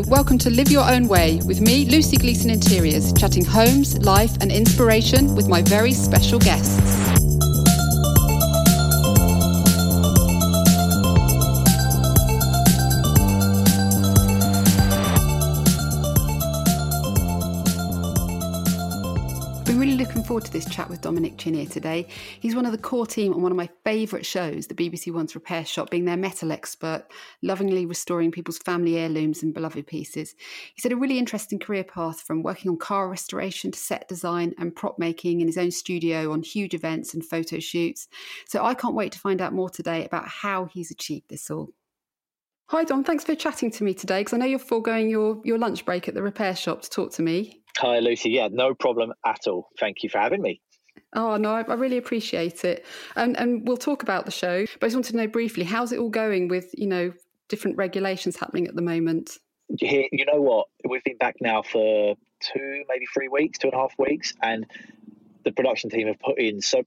Welcome to Live Your Own Way with me, Lucy Gleason Interiors, chatting homes, life, and inspiration with my very special guests. Forward to this chat with Dominic Chinea today. He's one of the core team on one of my favourite shows, the BBC One's Repair Shop, being their metal expert, lovingly restoring people's family heirlooms and beloved pieces. He's had a really interesting career path from working on car restoration to set design and prop making in his own studio on huge events and photo shoots. So I can't wait to find out more today about how he's achieved this all. Hi, Dom. Thanks for chatting to me today because I know you're foregoing your, your lunch break at the repair shop to talk to me. Hi, Lucy. Yeah, no problem at all. Thank you for having me. Oh no, I, I really appreciate it, and and we'll talk about the show. But I just wanted to know briefly, how's it all going with you know different regulations happening at the moment? You know what? We've been back now for two, maybe three weeks, two and a half weeks, and the production team have put in so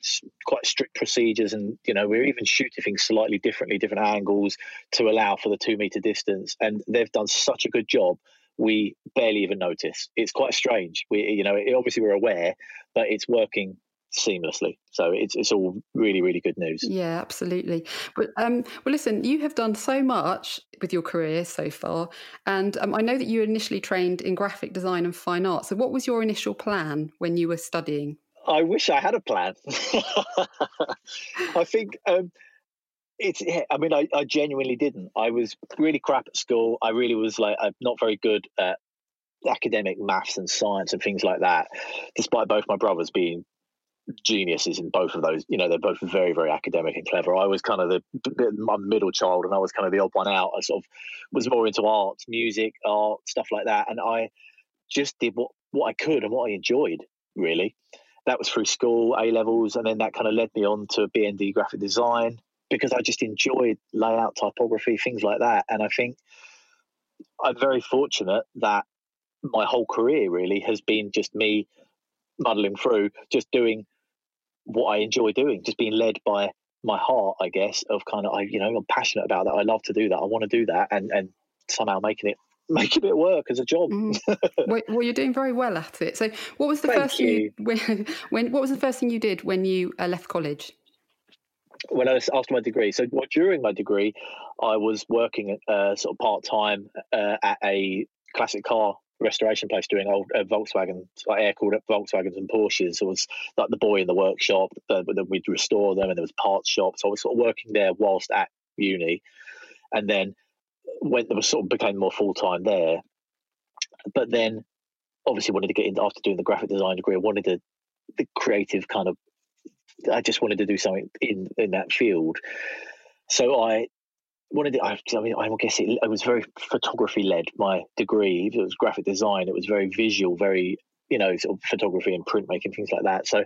quite strict procedures, and you know we're even shooting things slightly differently, different angles to allow for the two meter distance, and they've done such a good job we barely even notice. It's quite strange. We, you know, obviously we're aware, but it's working seamlessly. So it's it's all really really good news. Yeah, absolutely. But um, well, listen, you have done so much with your career so far, and um, I know that you initially trained in graphic design and fine art. So what was your initial plan when you were studying? I wish I had a plan. I think um, it's i mean I, I genuinely didn't. I was really crap at school. I really was like i'm not very good at academic maths and science and things like that despite both my brothers being geniuses in both of those you know they're both very very academic and clever. I was kind of the my middle child and i was kind of the odd one out. I sort of was more into art music art stuff like that and i just did what what i could and what i enjoyed really. That was through school a levels and then that kind of led me on to bnd graphic design because I just enjoyed layout, typography, things like that. And I think I'm very fortunate that my whole career really has been just me muddling through, just doing what I enjoy doing, just being led by my heart, I guess, of kind of I, you know, I'm passionate about that. I love to do that. I want to do that, and and somehow making it making it work as a job. Mm. well, you're doing very well at it. So, what was the Thank first you. thing you, when, when what was the first thing you did when you uh, left college? When I was after my degree. So well, during my degree, I was working uh, sort of part time uh, at a classic car restoration place doing old uh, Volkswagen, like air cooled Volkswagens and Porsches. It was like the boy in the workshop. Uh, we'd restore them, and there was parts shops. So I was sort of working there whilst at uni, and then when there was sort of became more full time there. But then, obviously, wanted to get into after doing the graphic design degree. I wanted to the creative kind of I just wanted to do something in in that field. So I wanted to, I, I mean, I guess it, it was very photography led. My degree, it was graphic design. It was very visual, very you know, sort of photography and printmaking, things like that. So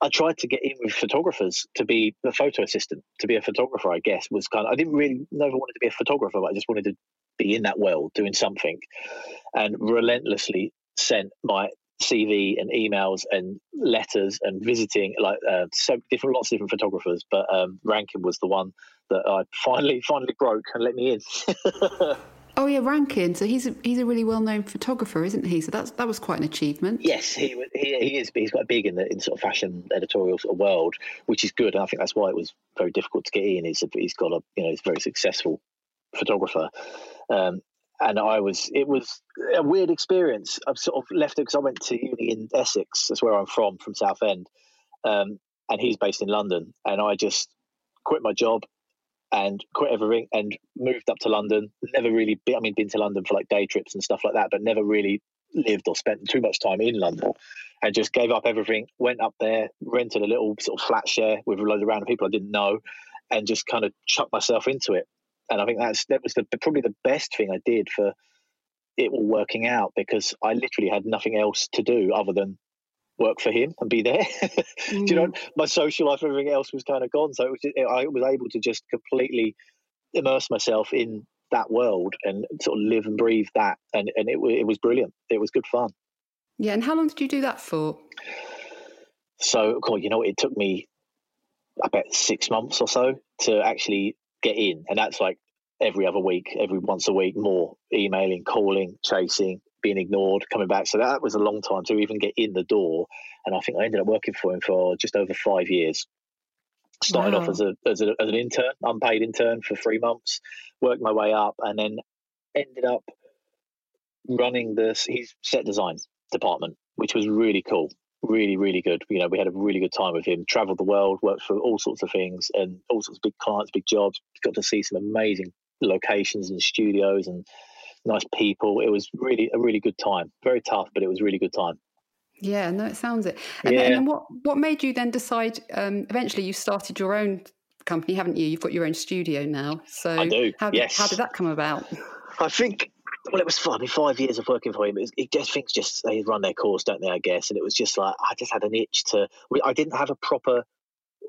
I tried to get in with photographers to be a photo assistant, to be a photographer. I guess was kind of I didn't really never wanted to be a photographer, but I just wanted to be in that world doing something, and relentlessly sent my CV and emails and letters and visiting like uh, so different lots of different photographers, but um, Rankin was the one that I finally finally broke and let me in. oh yeah, Rankin. So he's a, he's a really well known photographer, isn't he? So that's that was quite an achievement. Yes, he he, he is. He's quite big in the in sort of fashion editorial sort of world, which is good. And I think that's why it was very difficult to get in. He's a, he's got a you know he's a very successful photographer. Um, and I was it was a weird experience. I've sort of left it because I went to uni in Essex. That's where I'm from, from Southend, um, and he's based in London. And I just quit my job and quit everything and moved up to London. Never really, been, I mean, been to London for like day trips and stuff like that, but never really lived or spent too much time in London. And just gave up everything. Went up there, rented a little sort of flat share with a load of random people I didn't know, and just kind of chucked myself into it and I think that's that was the, probably the best thing I did for it all working out because I literally had nothing else to do other than work for him and be there. mm. do you know mm. my social life, everything else was kind of gone, so it was just, I was able to just completely immerse myself in that world and sort of live and breathe that, and and it it was brilliant. It was good fun. Yeah, and how long did you do that for? So, cool, you know, it took me I bet six months or so to actually get in, and that's like every other week, every once a week, more emailing, calling, chasing, being ignored, coming back. So that was a long time to even get in the door. And I think I ended up working for him for just over five years. Started wow. off as a, as a as an intern, unpaid intern for three months, worked my way up, and then ended up running the his set design department, which was really cool really, really good. You know, we had a really good time with him. Traveled the world, worked for all sorts of things and all sorts of big clients, big jobs. Got to see some amazing locations and studios and nice people. It was really a really good time. Very tough, but it was really good time. Yeah, no, it sounds it. And, yeah. and what what made you then decide? Um, eventually, you started your own company, haven't you? You've got your own studio now. So I do. How, yes. how did that come about? I think well, it was fun. I mean, five years of working for him, it, it, just things just they run their course, don't they? I guess, and it was just like I just had an itch to. I didn't have a proper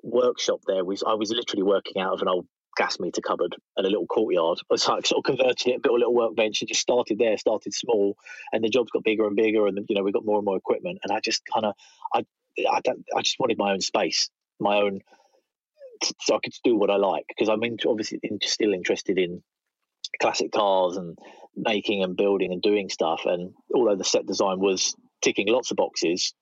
workshop there. Was I was literally working out of an old gas meter cupboard and a little courtyard. I was sort of converting it, built a little workbench, and just started there. Started small, and the jobs got bigger and bigger, and you know we got more and more equipment. And I just kind of, I, I, I just wanted my own space, my own, so I could do what I like because I'm into, obviously in, still interested in classic cars and making and building and doing stuff. And although the set design was ticking lots of boxes,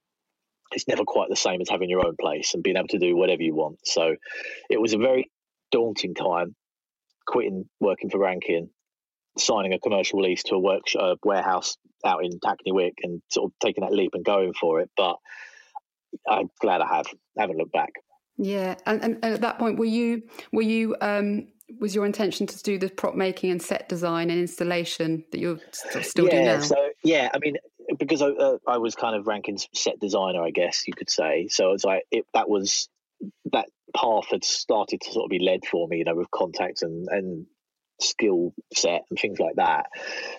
it's never quite the same as having your own place and being able to do whatever you want. So it was a very daunting time quitting working for Rankin, signing a commercial lease to a work uh, warehouse out in Hackney Wick and sort of taking that leap and going for it. But I'm glad I have. I haven't looked back. Yeah, and, and, at that point, were you were you um, was your intention to do the prop making and set design and installation that you're still yeah, doing now? So yeah, I mean, because I, uh, I was kind of Rankin set designer, I guess you could say. So it's like it, that was that path had started to sort of be led for me, you know, with contacts and and skill set and things like that.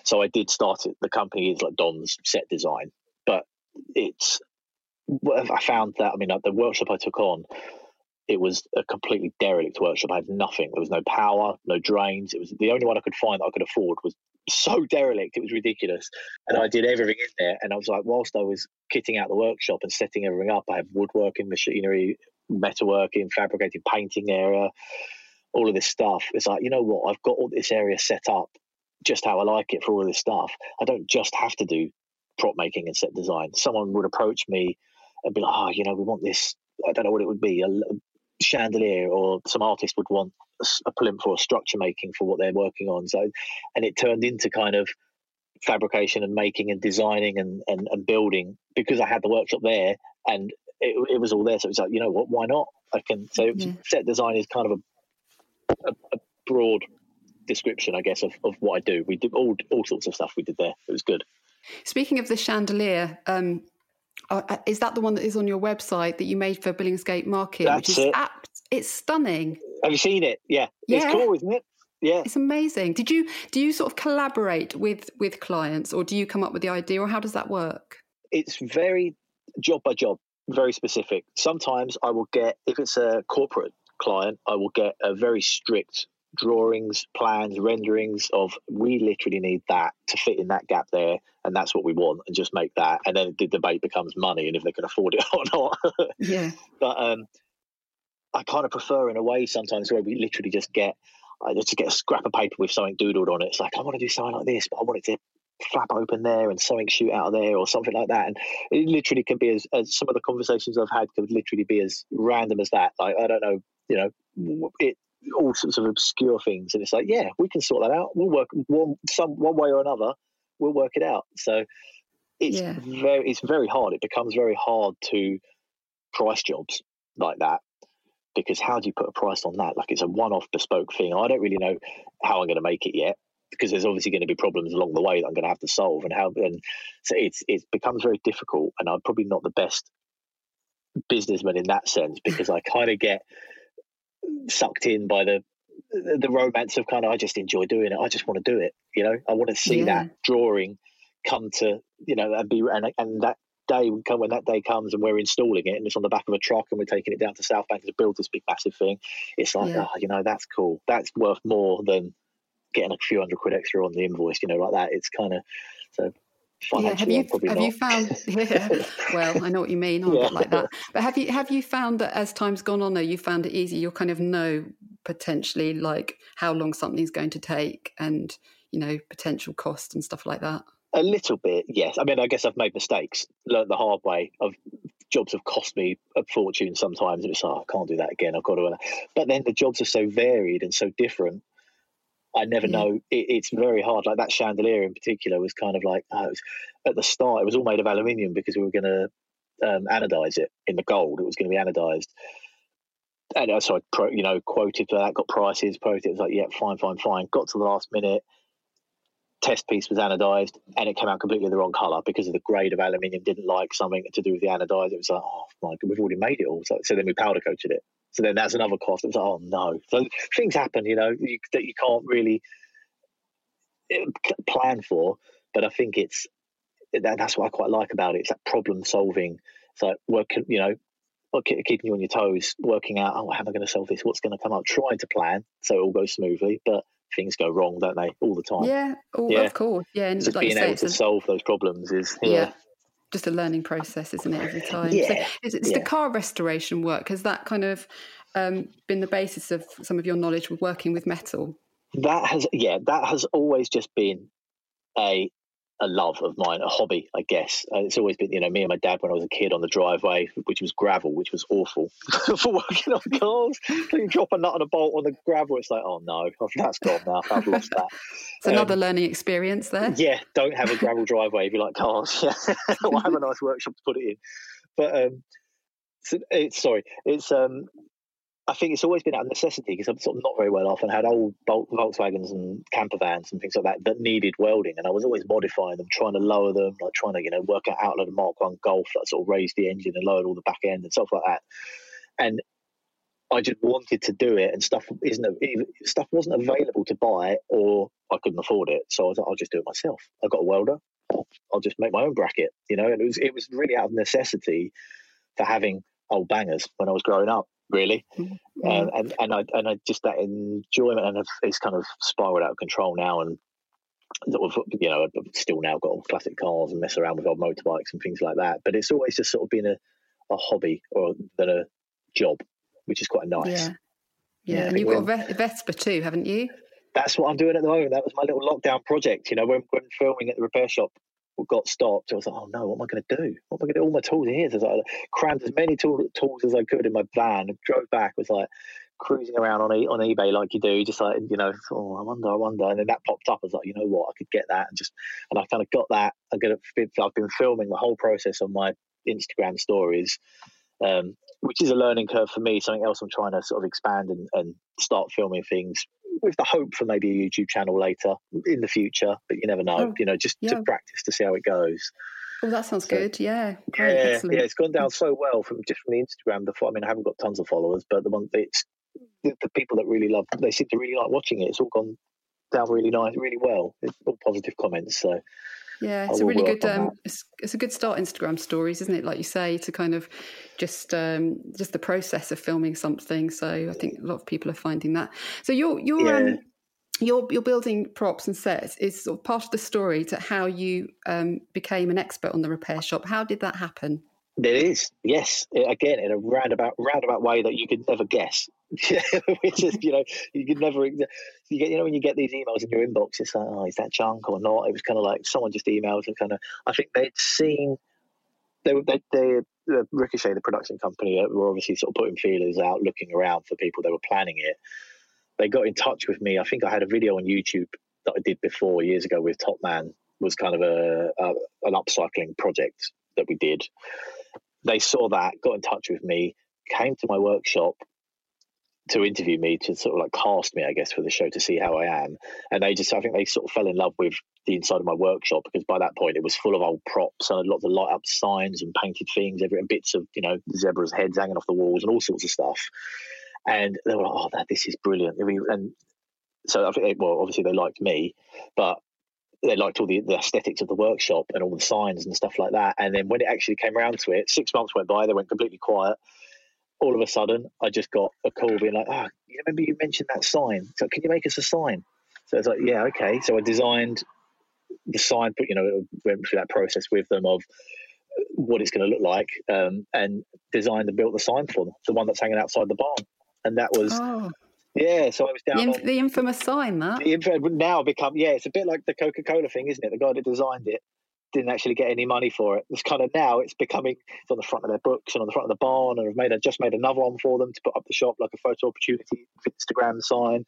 So I did start it. The company is like Dom's set design, but it's I found that I mean like the workshop I took on it was a completely derelict workshop. I had nothing. There was no power, no drains. It was the only one I could find that I could afford was so derelict. It was ridiculous. And I did everything in there. And I was like, whilst I was kitting out the workshop and setting everything up, I have woodworking, machinery, metalworking, fabricating, painting area, all of this stuff. It's like, you know what? I've got all this area set up just how I like it for all of this stuff. I don't just have to do prop making and set design. Someone would approach me and be like, oh, you know, we want this I don't know what it would be, a, chandelier or some artist would want a plinth or a structure making for what they're working on. So, and it turned into kind of fabrication and making and designing and, and, and building because I had the workshop there and it, it was all there. So it's like, you know what, why not? I can, so yeah. set design is kind of a, a, a broad description, I guess, of, of what I do. We did all, all sorts of stuff we did there. It was good. Speaking of the chandelier, um, uh, uh, is that the one that is on your website that you made for Billingsgate Market? That's which is it. apt. It's stunning. Have you seen it? Yeah. yeah. It's cool, isn't it? Yeah. It's amazing. Did you do you sort of collaborate with with clients or do you come up with the idea or how does that work? It's very job by job, very specific. Sometimes I will get if it's a corporate client, I will get a very strict drawings, plans, renderings of we literally need that to fit in that gap there, and that's what we want, and just make that. And then the debate becomes money and if they can afford it or not. yeah. But um, I kind of prefer in a way sometimes where we literally just get I just get a scrap of paper with something doodled on it. It's like I want to do something like this, but I want it to flap open there and something shoot out of there or something like that. And it literally can be as, as some of the conversations I've had could literally be as random as that. Like I don't know, you know, it all sorts of obscure things, and it's like, yeah, we can sort that out. We'll work one some one way or another. We'll work it out. So it's yeah. very it's very hard. It becomes very hard to price jobs like that because how do you put a price on that? Like it's a one-off bespoke thing. I don't really know how I'm going to make it yet because there's obviously going to be problems along the way that I'm going to have to solve and how and so it's it becomes very difficult and I'm probably not the best businessman in that sense because I kind of get sucked in by the the romance of kind of I just enjoy doing it. I just want to do it. You know, I want to see yeah. that drawing come to you know and be and, and that day come when that day comes and we're installing it and it's on the back of a truck and we're taking it down to South Bank to build this big massive thing. It's like, yeah. oh, you know, that's cool. That's worth more than getting a few hundred quid extra on the invoice. You know, like that. It's kind of so yeah, have you have not. you found? Yeah, well, I know what you mean. I'm yeah. a bit like that. But have you have you found that as time's gone on, though, you found it easy? You'll kind of know potentially like how long something's going to take and you know potential cost and stuff like that a little bit yes i mean i guess i've made mistakes learned the hard way of jobs have cost me a fortune sometimes it's like oh, i can't do that again i've got to but then the jobs are so varied and so different I never yeah. know. It, it's very hard. Like that chandelier in particular was kind of like oh, was, at the start. It was all made of aluminium because we were going to um, anodize it in the gold. It was going to be anodized. And uh, so I, pro, you know, quoted for that, got prices, quoted. It was like, yeah, fine, fine, fine. Got to the last minute. Test piece was anodized, and it came out completely the wrong color because of the grade of aluminium. Didn't like something to do with the anodized. It was like, oh my god, we've already made it all. So, so then we powder coated it. So then that's another cost. It was like, oh no. So things happen, you know, you, that you can't really eh, plan for. But I think it's that, that's what I quite like about it. It's that problem solving. It's like working, you know, keeping you on your toes, working out, oh, how am I going to solve this? What's going to come up? Trying to plan so it all goes smoothly, but things go wrong, don't they, all the time? Yeah, yeah. of course. Yeah, and like being able to a, solve those problems is yeah. yeah. Just a learning process, isn't it? Every time. Yeah, so it's, it's yeah. the car restoration work. Has that kind of um, been the basis of some of your knowledge with working with metal? That has, yeah, that has always just been a a love of mine, a hobby, I guess. And it's always been, you know, me and my dad when I was a kid on the driveway, which was gravel, which was awful for working on cars. you drop a nut and a bolt on the gravel, it's like, oh no, that's gone now. I've lost that. It's um, another learning experience there. Yeah, don't have a gravel driveway if you like cars. Yeah, or have a nice workshop to put it in. But um, so it's sorry, it's um, I think it's always been out of necessity because I'm sort of not very well off and had old Volkswagens and camper vans and things like that that needed welding, and I was always modifying them, trying to lower them, like trying to you know work out outlet of Mark One Golf that sort of raised the engine and lowered all the back end and stuff like that. And I just wanted to do it, and stuff isn't stuff wasn't available to buy, or I couldn't afford it. So I was like, I'll just do it myself. I got a welder. I'll just make my own bracket, you know. And it was it was really out of necessity for having old bangers when I was growing up really. Mm-hmm. Um, and and I and I just that enjoyment and it's kind of spiraled out of control now and you know I've still now got all classic cars and mess around with old motorbikes and things like that. But it's always just sort of been a, a hobby or than a job, which is quite nice. Yeah, yeah. yeah and you've got a Vespa too, haven't you? That's what I'm doing at the moment. That was my little lockdown project. You know, when, when filming at the repair shop, got stopped, I was like, oh no, what am I going to do? What am I going to do? All my tools in here. So I crammed as many tool, tools as I could in my van, and drove back, was like cruising around on on eBay like you do, just like, you know, oh, I wonder, I wonder. And then that popped up. I was like, you know what, I could get that. And just, and I kind of got that. I'm gonna, I've been filming the whole process on my Instagram stories. Um, which is a learning curve for me. Something else I'm trying to sort of expand and, and start filming things with the hope for maybe a YouTube channel later in the future. But you never know. Oh, you know, just yeah. to practice to see how it goes. Oh, that sounds so, good. Yeah, Great, yeah, excellent. yeah. It's gone down so well from just from the Instagram. The I mean, I haven't got tons of followers, but the one it's the, the people that really love. They seem to really like watching it. It's all gone down really nice, really well. It's all positive comments. So yeah, it's a really good. Um, it's, it's, a good start. Instagram stories, isn't it? Like you say, to kind of just um, just the process of filming something. So I think a lot of people are finding that. So you're you're yeah. um, you're you're building props and sets is sort of part of the story to how you um, became an expert on the repair shop. How did that happen? There is, yes. Again, in a roundabout roundabout way that you could never guess. Yeah, which is, you know, you could never. You get, you know, when you get these emails in your inbox, it's like, oh, is that junk or not? It was kind of like someone just emailed and kind of. I think they'd seen. They were they, they uh, Ricochet, the production company, uh, were obviously sort of putting feelers out, looking around for people. They were planning it. They got in touch with me. I think I had a video on YouTube that I did before years ago with Topman. Was kind of a, a an upcycling project that we did they saw that, got in touch with me, came to my workshop to interview me to sort of like cast me, I guess, for the show to see how I am. And they just, I think they sort of fell in love with the inside of my workshop because by that point it was full of old props and lots of light up signs and painted things, every and bits of you know zebras' heads hanging off the walls and all sorts of stuff. And they were like, "Oh, that this is brilliant." And so I think, well, obviously they liked me, but they liked all the, the aesthetics of the workshop and all the signs and stuff like that. And then when it actually came around to it, six months went by, they went completely quiet. All of a sudden, I just got a call being like, "Ah, oh, you remember you mentioned that sign? So can you make us a sign?" So it's like, "Yeah, okay." So I designed the sign, but you know, went through that process with them of what it's going to look like, um, and designed and built the sign for them, the one that's hanging outside the barn. And that was, oh. Yeah, so I was down the, inf- on the infamous sign that. the info now become yeah, it's a bit like the Coca Cola thing, isn't it? The guy that designed it didn't actually get any money for it. It's kind of now it's becoming it's on the front of their books and on the front of the barn, and I've made I just made another one for them to put up the shop like a photo opportunity Instagram sign,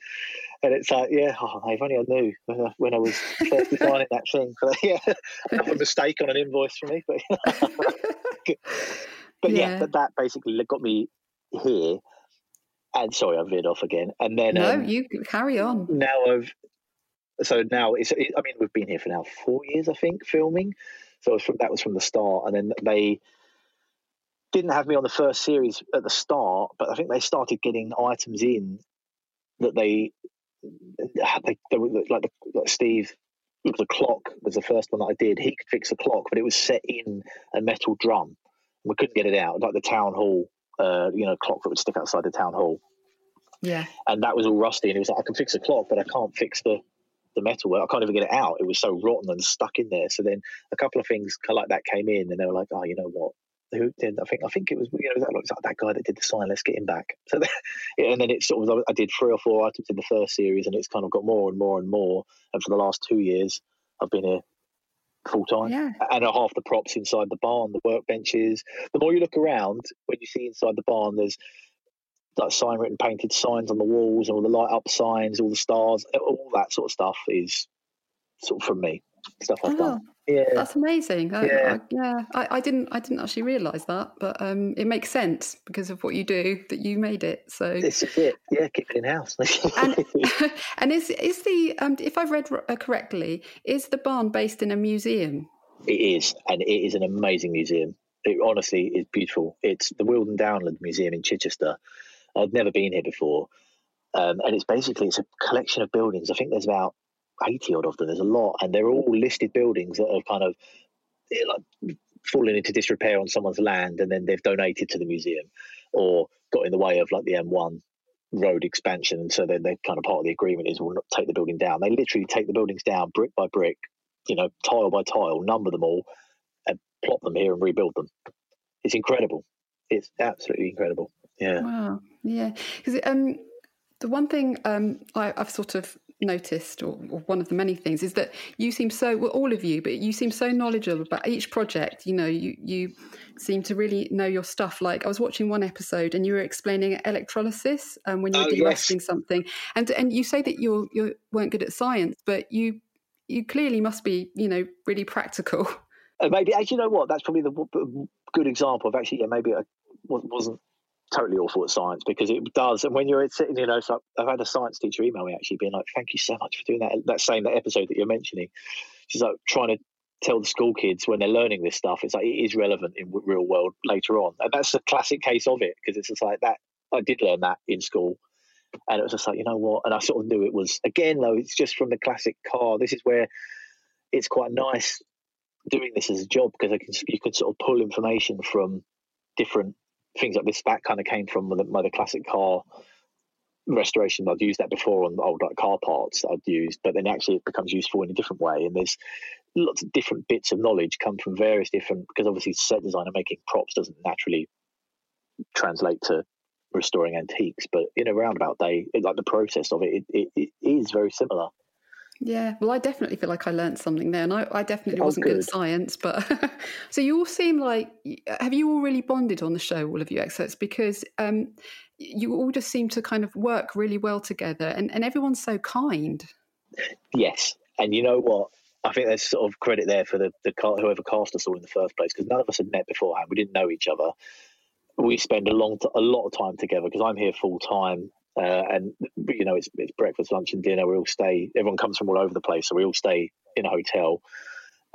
and it's like yeah, oh, if only I knew when I, when I was first designing that thing. But yeah, another mistake on an invoice for me, but but yeah. Yeah. but that basically got me here. And sorry, I veered off again. And then no, um, you carry on. now I've so now it's it, I mean we've been here for now four years I think filming so it was from that was from the start and then they didn't have me on the first series at the start but I think they started getting items in that they they, they were like, the, like Steve the clock was the first one that I did he could fix a clock but it was set in a metal drum we couldn't get it out like the town hall uh, you know clock that would stick outside the town hall Yeah. and that was all rusty. And he was like, I can fix a clock, but I can't fix the the metal. I can't even get it out. It was so rotten and stuck in there. So then a couple of things like that came in, and they were like, oh, you know what? Who did? I think I think it was you know that, looks like that guy that did the sign. Let's get him back. So then, yeah, and then it sort of I did three or four items in the first series, and it's kind of got more and more and more. And for the last two years, I've been here full time Yeah. and half the props inside the barn, the workbenches. The more you look around, when you see inside the barn, there's like sign written painted signs on the walls, and all the light up signs, all the stars, all that sort of stuff is sort of from me. Stuff I've Oh, done. Yeah. that's amazing. I, Yeah. I, yeah, I, I didn't, I didn't actually realise that, but um, it makes sense because of what you do that you made it. So, This is it. Yeah, keep it in house. and and is is the um, if I've read uh, correctly, is the barn based in a museum? It is, and it is an amazing museum. It honestly is beautiful. It's the Weald and Downland Museum in Chichester. I'd never been here before, um, and it's basically it's a collection of buildings. I think there's about eighty odd of them. There's a lot, and they're all listed buildings that are kind of eh, like fallen into disrepair on someone's land, and then they've donated to the museum, or got in the way of like the M1 road expansion. And so then they're kind of part of the agreement is we'll not take the building down. They literally take the buildings down brick by brick, you know, tile by tile, number them all, and plot them here and rebuild them. It's incredible. It's absolutely incredible. Yeah. Wow, yeah. Because um, the one thing um, I, I've sort of noticed, or, or one of the many things, is that you seem so well, all of you, but you seem so knowledgeable about each project. You know, you you seem to really know your stuff. Like I was watching one episode, and you were explaining electrolysis um, when you were Oh, yes. something, and and you say that you you weren't good at science, but you you clearly must be, you know, really practical. Uh, maybe actually, you know what? That's probably the good example of actually. Yeah, maybe I wa- wasn't totally awful at science because it does. And when you're sitting, you know, I've had a science teacher email me actually being like, "Thank you so much for doing that." That same that episode that you're mentioning. She's like trying to tell the school kids when they're learning this stuff. It's like it is relevant in real world later on, and that's a classic case of it because it's just like that. I did learn that in school. And it was just like, you know what? And I sort of knew it was, again, though, it's just from the classic car. This is where it's quite nice doing this as a job because I can you can sort of pull information from different things like this. That kind of came from the, my the classic car restoration. I'd used that before on old like car parts that I'd used, but then actually it becomes useful in a different way. And there's lots of different bits of knowledge come from various different because obviously set design and making props doesn't naturally translate to restoring antiques, but in a roundabout day, like the process of it, it, it, it is very similar. Yeah, well, I definitely feel like I learned something there, and I, I definitely Oh, wasn't good. good. at science. But so you all seem like have you all really bonded on the show, all of you experts, because um, you all just seem to kind of work really well together, and, and everyone's so kind. Yes, and you know what? I think there's sort of credit there for the, the whoever cast us all in the first place because none of us had met beforehand. We didn't know each other. We spend a long, t- a lot of time together because I'm here full time, uh, and you know it's, it's breakfast, lunch, and dinner. We all stay. Everyone comes from all over the place, so we all stay in a hotel,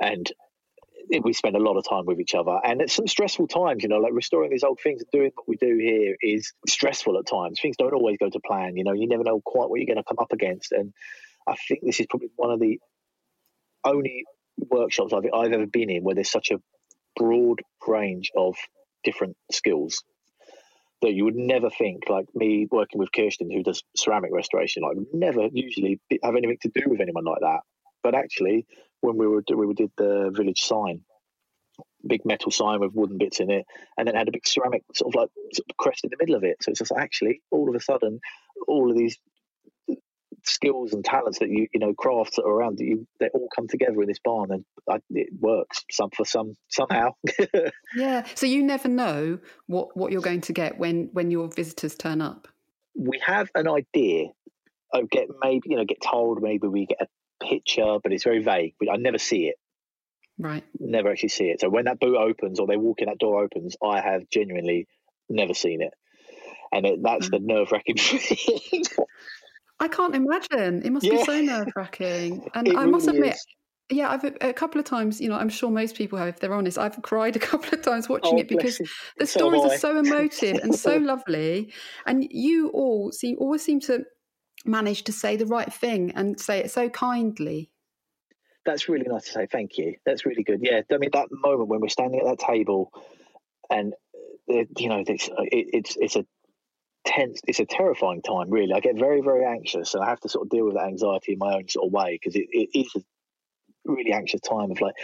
and we spend a lot of time with each other. And it's some stressful times, you know, like restoring these old things and doing what we do here is stressful at times. Things don't always go to plan. You know, you never know quite what you're going to come up against, and I think this is probably one of the only workshops I've, I've ever been in where there's such a broad range of different skills that you would never think, like me working with Kirsten, who does ceramic restoration, I would never usually have anything to do with anyone like that. But actually, when we were we did the village sign, big metal sign with wooden bits in it, and then had a big ceramic sort of like sort of crest in the middle of it. So it's just actually all of a sudden, all of these skills and talents that you you know crafts that are around that you they all come together in this barn and I, it works some for some somehow. Yeah so you never know what what you're going to get when when your visitors turn up. We have an idea I get maybe you know get told maybe we get a picture but it's very vague. I never see it. Right. Never actually see it. So when that boot opens or they walk in that door opens I have genuinely never seen it. And it, that's mm. the nerve wracking thing I can't imagine. It must yeah. be so nerve wracking. And it I must admit, is. yeah, I've a couple of times, you know, I'm sure most people have, if they're honest, I've cried a couple of times watching oh, it because the so stories are so emotive and so lovely. And you all seem always seem to manage to say the right thing and say it so kindly. That's really nice to say. Thank you. That's really good. Yeah, I mean that moment when we're standing at that table, and uh, you know, it's it's it's a tense. It's a terrifying time, really. I get very, very anxious, and I have to sort of deal with that anxiety in my own sort of way because it, it is a really anxious time of like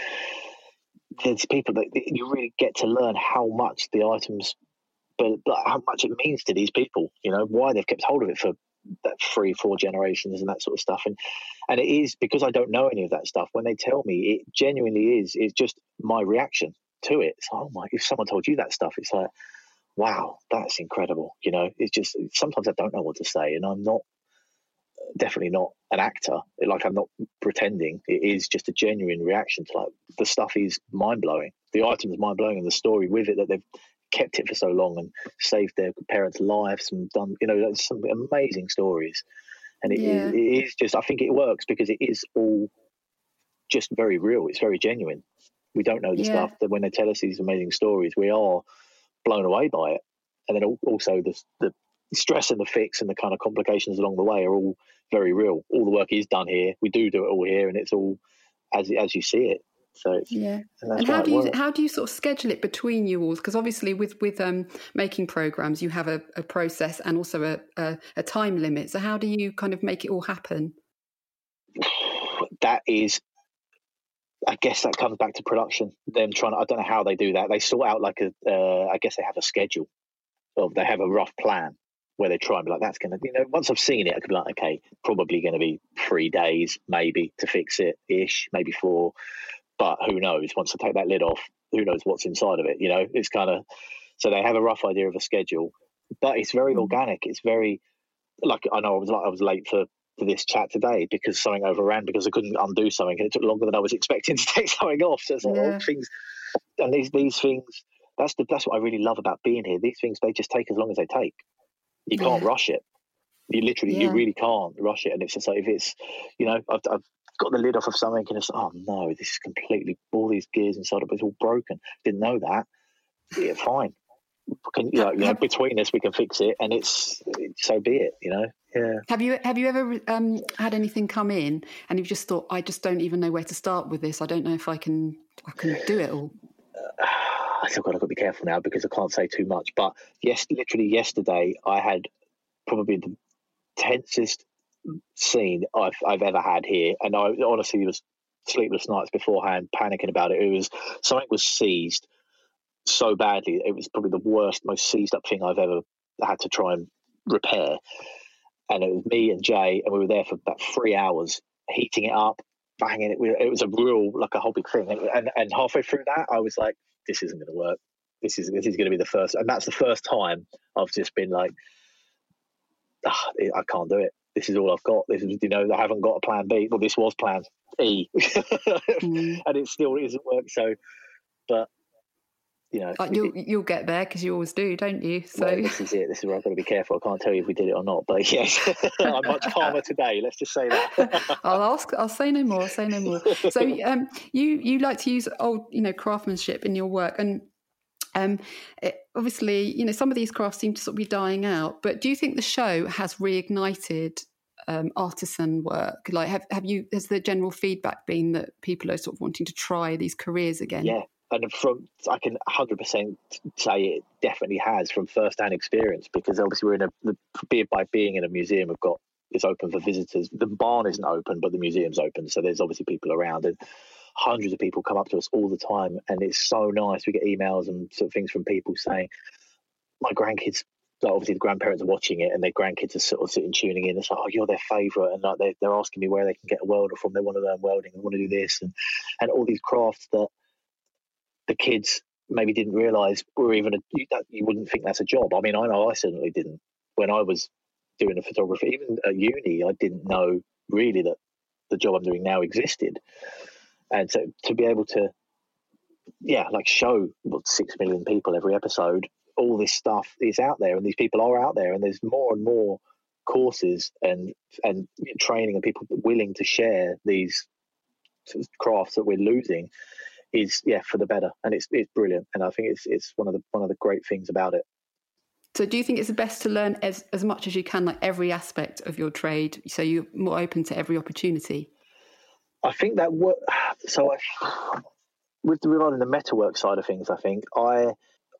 there's people that you really get to learn how much the items, but, but how much it means to these people. You know why they've kept hold of it for that three, four generations and that sort of stuff. And and it is because I don't know any of that stuff. When they tell me, it genuinely is. It's just my reaction to it. It's like, oh my! If someone told you that stuff, it's like wow, that's incredible. You know, it's just sometimes I don't know what to say, and I'm not definitely not an actor. Like I'm not pretending. It is just a genuine reaction to like the stuff is mind blowing. The item is mind blowing, and the story with it that they've kept it for so long and saved their parents' lives and done, you know, some amazing stories. And it, yeah. it is just, I think it works because it is all just very real. It's very genuine. We don't know the yeah. stuff that when they tell us these amazing stories, we are blown away by it. And then also the the stress and the fix and the kind of complications along the way are all very real. All the work is done here. We do do it all here, and it's all as as you see it. So yeah, and, and how do you how do you sort of schedule it between you all? Because obviously, with with um, making programs, you have a, a process and also a, a, a time limit. So how do you kind of make it all happen? That is I guess that comes back to production. Them trying, to, I don't know how they do that. They sort out like a, uh, I guess they have a schedule, or they have a rough plan where they try and be like, that's going to, you know, once I've seen it, I could be like, okay, probably going to be three days maybe to fix it ish, maybe four, but who knows? Once I take that lid off, who knows what's inside of it? You know, it's kind of so they have a rough idea of a schedule, but it's very mm. organic. It's very like I know I was like I was late for for this chat today because something overran because I couldn't undo something and it took longer than I was expecting to take something off. So it's like oh, yeah. things, and these these things. That's the that's what I really love about being here. These things they just take as long as they take. You can't yeah. rush it. You literally, yeah. you really can't rush it. And it's just like if it's, you know, I've, I've got the lid off of something and it's oh no, this is completely all these gears inside of it's all broken. Didn't know that. Yeah, fine. Can, you know, you know, between us we can fix it, and it's so be it. You know. Yeah. Have you have you ever um, had anything come in and you've just thought, I just don't even know where to start with this. I don't know if I can I can do it all. I still got to be careful now because I can't say too much. But yes, literally yesterday, I had probably the tensest scene I've I've ever had here, and I honestly was sleepless nights beforehand, panicking about it. It was something was seized so badly. It was probably the worst, most seized up thing I've ever had to try and repair and it was me and Jay, and we were there for about three hours heating it up, banging it. It was a real like a whole big thing, and and halfway through that, I was like, this isn't going to work. This is this is going to be the first, and that's the first time I've just been like, oh, I can't do it. This is all I've got. This is you know I haven't got a plan B. Well, this was plan E, mm. and it still isn't work. So, but you know, you'll you'll get there because you always do, don't you? So well, this is it. This is where I've got to be careful. I can't tell you if we did it or not, but yes, I'm much calmer today. Let's just say that. I'll ask. I'll say no more. I'll say no more. So, um, you you like to use old, you know, craftsmanship in your work, and um, it, obviously, you know, some of these crafts seem to sort of be dying out. But do you think the show has reignited um, artisan work? Like, have have you? Has the general feedback been that people are sort of wanting to try these careers again? Yeah, and from I can 100% say it definitely has from first-hand experience because obviously we're in a by being in a museum we've got it's open for visitors the barn isn't open but the museum's open so there's obviously people around and hundreds of people come up to us all the time and it's so nice we get emails and sort of things from people saying my grandkids like obviously the grandparents are watching it and their grandkids are sort of sitting tuning in. It's like, oh, you're their favourite, and like they they're asking me where they can get a welder from. They want to learn welding, they want to do this, and and all these crafts that the kids maybe didn't realise were even a that you wouldn't think that's a job. I mean, I know I certainly didn't when I was doing the photography. Even at uni, I didn't know really that the job I'm doing now existed, and so to be able to yeah, like show what six million people every episode all this stuff is out there and these people are out there and there's more and more courses and and training and people willing to share these crafts that we're losing is yeah for the better and it's it's brilliant and I think it's it's one of the one of the great things about it. So do you think it's best to learn as as much as you can like every aspect of your trade so you're more open to every opportunity? I think that work. so I with regarding the metalwork side of things I think I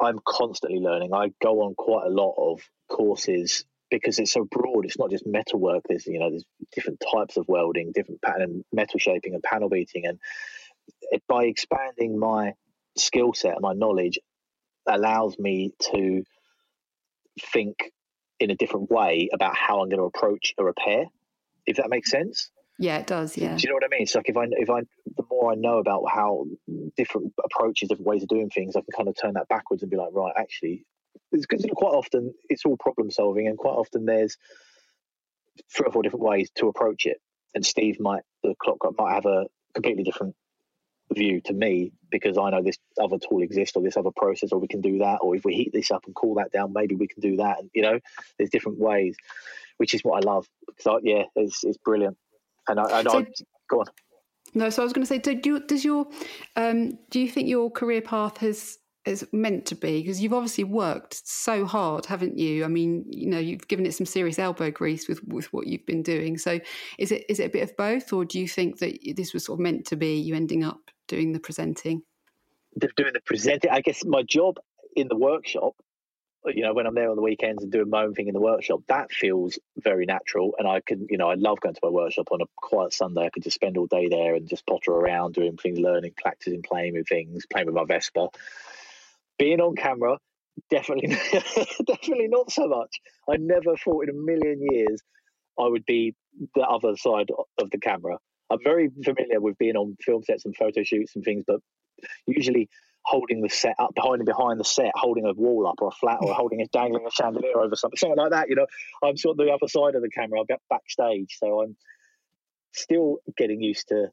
I'm constantly learning. I go on quite a lot of courses because it's so broad. It's not just metalwork. There's you know there's different types of welding, different pattern, metal shaping, and panel beating. And by expanding my skill set and my knowledge, allows me to think in a different way about how I'm going to approach a repair. If that makes sense. Yeah, it does. Yeah. Do you know what I mean? It's like if I if I the more I know about how different approaches, different ways of doing things, I can kind of turn that backwards and be like, right, actually, it's because quite often it's all problem solving, and quite often there's three or four different ways to approach it. And Steve might the clock might have a completely different view to me because I know this other tool exists or this other process or we can do that or if we heat this up and cool that down maybe we can do that and you know there's different ways which is what I love because I, yeah it's, it's brilliant and I, I, so, I go on. No, so I was going to say, do you, does your um, do you think your career path has is meant to be? Because you've obviously worked so hard, haven't you? I mean, you know, you've given it some serious elbow grease with with what you've been doing. So, is it is it a bit of both, or do you think that this was sort of meant to be? You ending up doing the presenting. Doing the presenting, I guess my job in the workshop you know, when I'm there on the weekends and doing my own thing in the workshop, that feels very natural. And I can, you know, I love going to my workshop on a quiet Sunday. I could just spend all day there and just potter around doing things, learning, practicing, playing with things, playing with my Vespa. Being on camera, definitely, definitely not so much. I never thought in a million years I would be the other side of the camera. I'm very familiar with being on film sets and photo shoots and things, but usually holding the set up behind and behind the set, holding a wall up or a flat or holding a dangling a chandelier over something, something like that. You know, I'm sort of the other side of the camera. I'll get backstage, so I'm still getting used to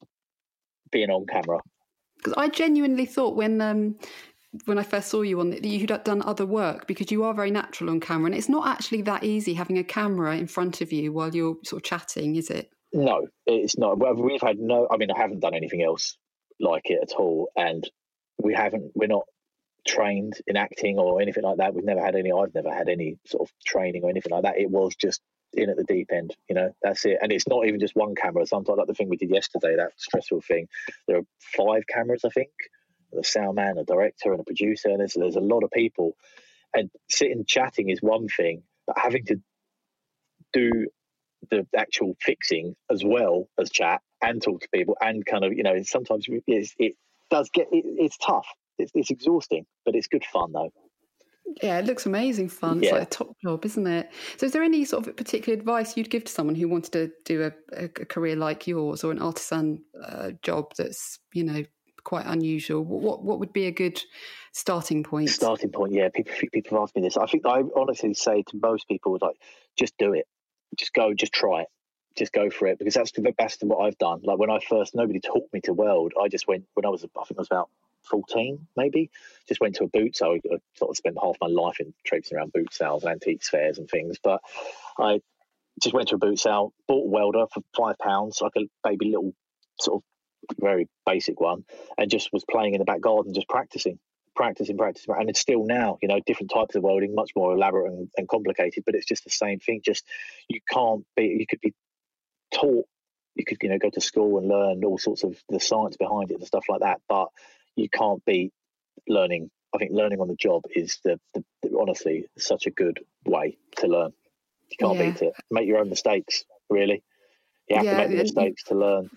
being on camera. Because I genuinely thought when um, when I first saw you on that you'd done other work because you are very natural on camera, and it's not actually that easy having a camera in front of you while you're sort of chatting, is it? No, it's not. We've had no. I mean, I haven't done anything else like it at all, and we haven't we're not trained in acting or anything like that. We've never had any. I've never had any sort of training or anything like that. It was just in at the deep end. You know, that's it. And it's not even just one camera. Sometimes like the thing we did yesterday, that stressful thing. There are five cameras, I think. The sound man, a director, and a producer. And there's there's a lot of people. And sitting chatting is one thing, but having to do the actual fixing as well as chat and talk to people and kind of you know sometimes it's, it does get it, it's tough. It's, it's exhausting, but it's good fun though. Yeah, it looks amazing fun. It's yeah. like a top job, isn't it? So, is there any sort of particular advice you'd give to someone who wanted to do a, a career like yours or an artisan uh, job that's, you know, quite unusual? What what would be a good starting point? Starting point, yeah. People people have asked me this. I think I honestly say to most people, like, just do it, just go, just try it just go for it because that's the best of what I've done. Like when I first, nobody taught me to weld. I just went when I was, I think I was about 14, maybe. Just went to a boot sale. I sort of spent half my life in traipsing around boot sales, and antiques fairs, and things. But I just went to a boot sale, bought a welder for five pounds, like a baby little sort of very basic one, and just was playing in the back garden, just practicing, practicing, practicing. And it's still now, you know, different types of welding, much more elaborate and, and complicated, but it's just the same thing. Just you can't be, you could be taught you could you know go to school and learn all sorts of the science behind it and stuff like that but you can't be learning i think learning on the job is the, the, the honestly such a good way to learn you can't yeah. beat it make your own mistakes really you have yeah, to make the mistakes to learn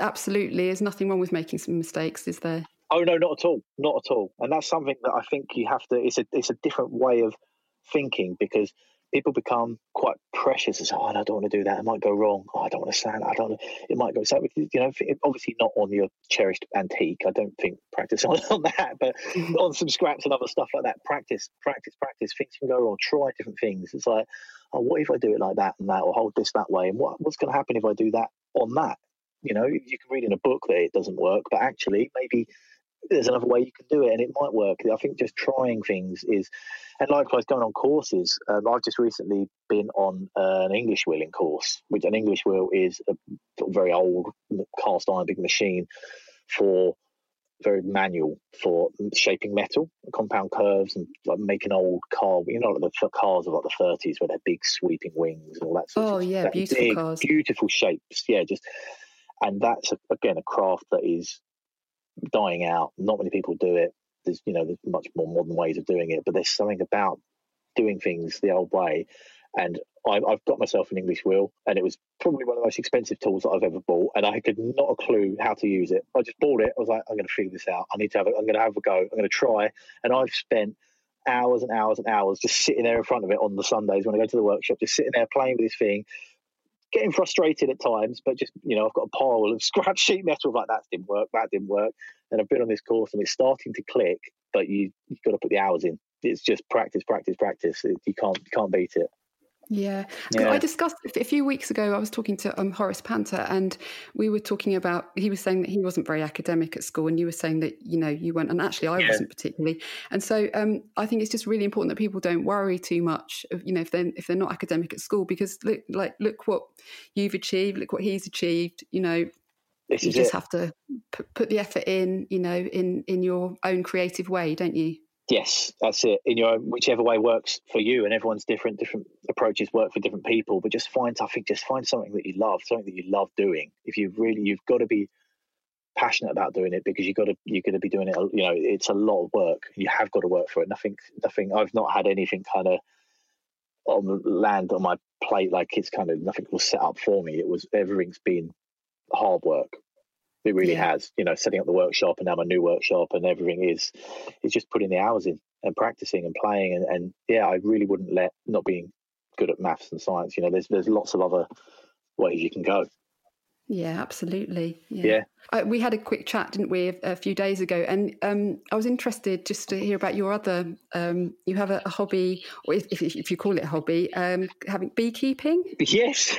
absolutely there's nothing wrong with making some mistakes is there oh no not at all not at all and that's something that i think you have to it's a it's a different way of thinking because people become quite precious and say, "Oh, I don't want to do that. It might go wrong. Oh, I don't want to stand. I don't. It might go." So you know, obviously not on your cherished antique. I don't think practice on, on that, but mm-hmm. on some scraps and other stuff like that. Practice, practice, practice. Things can go wrong. Try different things. It's like, oh, what if I do it like that and that, or hold this that way, and what what's going to happen if I do that on that? You know, you can read in a book that it doesn't work, but actually, maybe there's another way you can do it and it might work. I think just trying things is, and likewise going on courses. Um, I've just recently been on uh, an English wheeling course, which an English wheel is a very old cast iron big machine for very manual for shaping metal, compound curves, and like making old car. You know, like the cars of like the thirties where they're big sweeping wings and all that. Sort oh of, yeah, beautiful big, cars, beautiful shapes. Yeah, just and that's a, again a craft that is dying out. Not many people do it. There's you know there's much more modern ways of doing it, but there's something about doing things the old way. And I, have got myself an English wheel, and it was probably one of the most expensive tools that I've ever bought. And I had not a clue how to use it. I just bought it. I was like, I'm going to figure this out. I need to have it. I'm going to have a go. I'm going to try. And I've spent hours and hours and hours just sitting there in front of it on the Sundays when I go to the workshop, just sitting there playing with this thing, getting frustrated at times, but just you know, I've got a pile of scrap sheet metal like that didn't work, that didn't work, and I've been on this course and it's starting to click, but you you've got to put the hours in. It's just practice, practice, practice. It, you can't you can't beat it. Yeah. yeah. I discussed a few weeks ago, I was talking to um, Horace Panter, and we were talking about, he was saying that he wasn't very academic at school, and you were saying that, you know, you weren't, and actually I yeah. wasn't particularly. And so um, I think it's just really important that people don't worry too much, of, you know, if they're, if they're not academic at school, because look, like, look what you've achieved, look what he's achieved, you know, this you just it. have to put the effort in, you know, in, in your own creative way, don't you? Yes, that's it. In your own, whichever way works for you, and everyone's different. Different approaches work for different people. But just find, I think, just find something that you love, something that you love doing. If you really, you've got to be passionate about doing it because you got to, you're going to be doing it. You know, it's a lot of work. You have got to work for it. Nothing, nothing. I've not had anything kind of on land on my plate like it's kind of nothing was set up for me. It was everything's been hard work it really yeah. has. You know, setting up the workshop and now my new workshop and everything is is just putting the hours in and practicing and playing and, and yeah, I really wouldn't let not being good at maths and science. You know, there's there's lots of other ways you can go. Yeah, absolutely. Yeah. yeah. Uh, we had a quick chat, didn't we, a, a few days ago? And um, I was interested just to hear about your other. Um, you have a, a, hobby, or if, if, if, you call it a hobby, um, having beekeeping. Yes.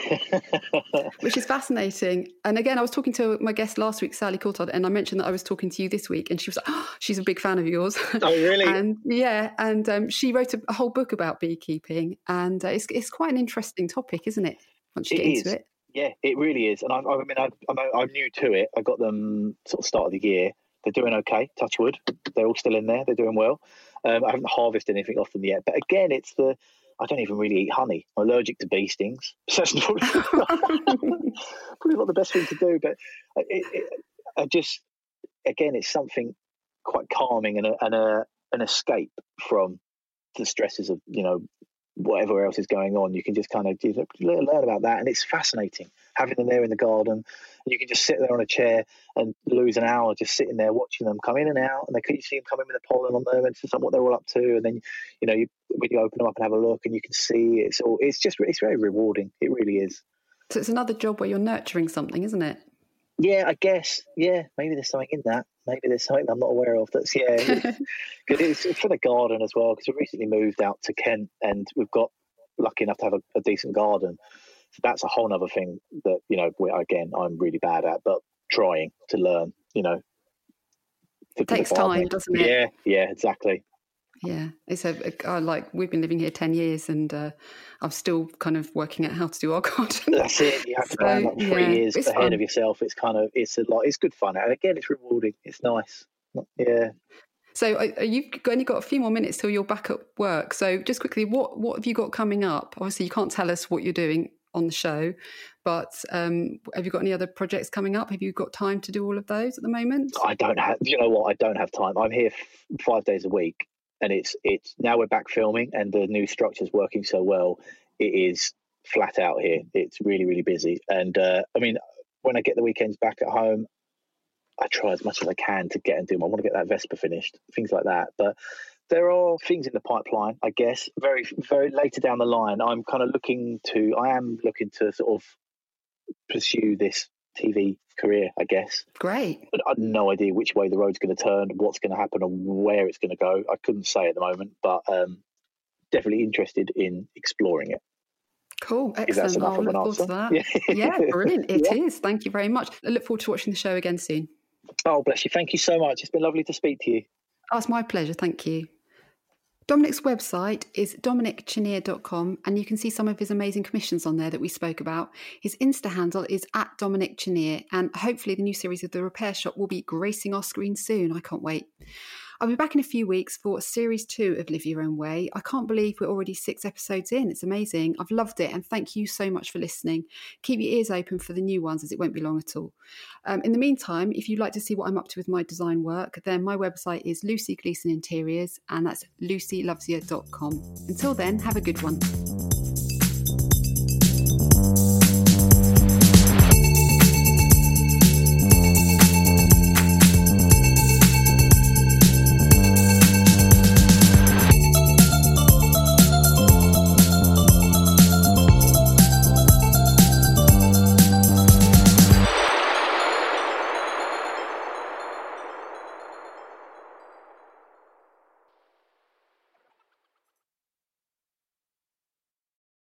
which is fascinating. And again, I was talking to my guest last week, Sally Coulthard, and I mentioned that I was talking to you this week, and she was like, oh, she's a big fan of yours. Oh, really? and yeah, and um, she wrote a, a, whole book about beekeeping, and uh, it's it's quite an interesting topic, isn't it? Once you it get is. into it. Yeah, it really is, and I, I mean, I, I'm, I'm new to it. I got them sort of start of the year. They're doing okay. Touch wood. They're all still in there. They're doing well. Um, I haven't harvested anything off them yet, but again, it's the I don't even really eat honey. I'm allergic to bee stings. So that's probably, probably not the best thing to do. But it, it, I just, again, it's something quite calming and a, and a an escape from the stresses of you know whatever else is going on. You can just kind of learn about that, and it's fascinating having them there in the garden. You can just sit there on a chair and lose an hour just sitting there watching them come in and out, and they can you see them coming with the pollen on them and what they're all up to, and then you know you, when you open them up and have a look, and you can see it's all it's just it's very rewarding. It really is. So it's another job where you're nurturing something, isn't it? Yeah, I guess. Yeah, maybe there's something in that. Maybe there's something I'm not aware of. That's yeah, because it's, for the garden as well. Because we recently moved out to Kent, and we've got lucky enough to have a, a decent garden. So that's a whole other thing that you know. again, I'm really bad at, but trying to learn. You know, it takes time, doesn't it? Yeah, yeah, exactly. Yeah, it's a, a like we've been living here ten years, and uh, I'm still kind of working out how to do our garden. That's it. You have to so, plan like three yeah, years ahead fun. of yourself. It's kind of it's a lot. It's good fun, and again, it's rewarding. It's nice. Yeah. So uh, you've only got a few more minutes till you're back at work. So just quickly, what what have you got coming up? Obviously, you can't tell us what you're doing on the show, but um, have you got any other projects coming up? Have you got time to do all of those at the moment? I don't have. You know what? I don't have time. I'm here f- five days a week, and it's it's now we're back filming and the new structure's working so well it is flat out here it's really really busy and uh, i mean when i get the weekends back at home i try as much as i can to get and do i want to get that vespa finished things like that but there are things in the pipeline, I guess. Very, very later down the line, I'm kind of looking to. I am looking to sort of pursue this TV career, I guess. Great. But I have no idea which way the road's going to turn, what's going to happen, and where it's going to go. I couldn't say at the moment, but um, definitely interested in exploring it. Cool, excellent. I'll look forward to that. Yeah, yeah brilliant. It yeah. is. Thank you very much. I look forward to watching the show again soon. Oh, bless you. Thank you so much. It's been lovely to speak to you. Oh, it's my pleasure. Thank you. Dominic's website is dominicchinea.com and you can see some of his amazing commissions on there that we spoke about. His Insta handle is at Dominic Chinea and hopefully the new series of The Repair Shop will be gracing our screen soon. I can't wait. I'll be back in a few weeks for series two of Live Your Own Way. I can't believe we're already six episodes in. It's amazing. I've loved it, and thank you so much for listening. Keep your ears open for the new ones, as it won't be long at all. Um, in the meantime, if you'd like to see what I'm up to with my design work, then my website is Lucy Gleason Interiors, and that's lucylovesyou.com. Until then, have a good one.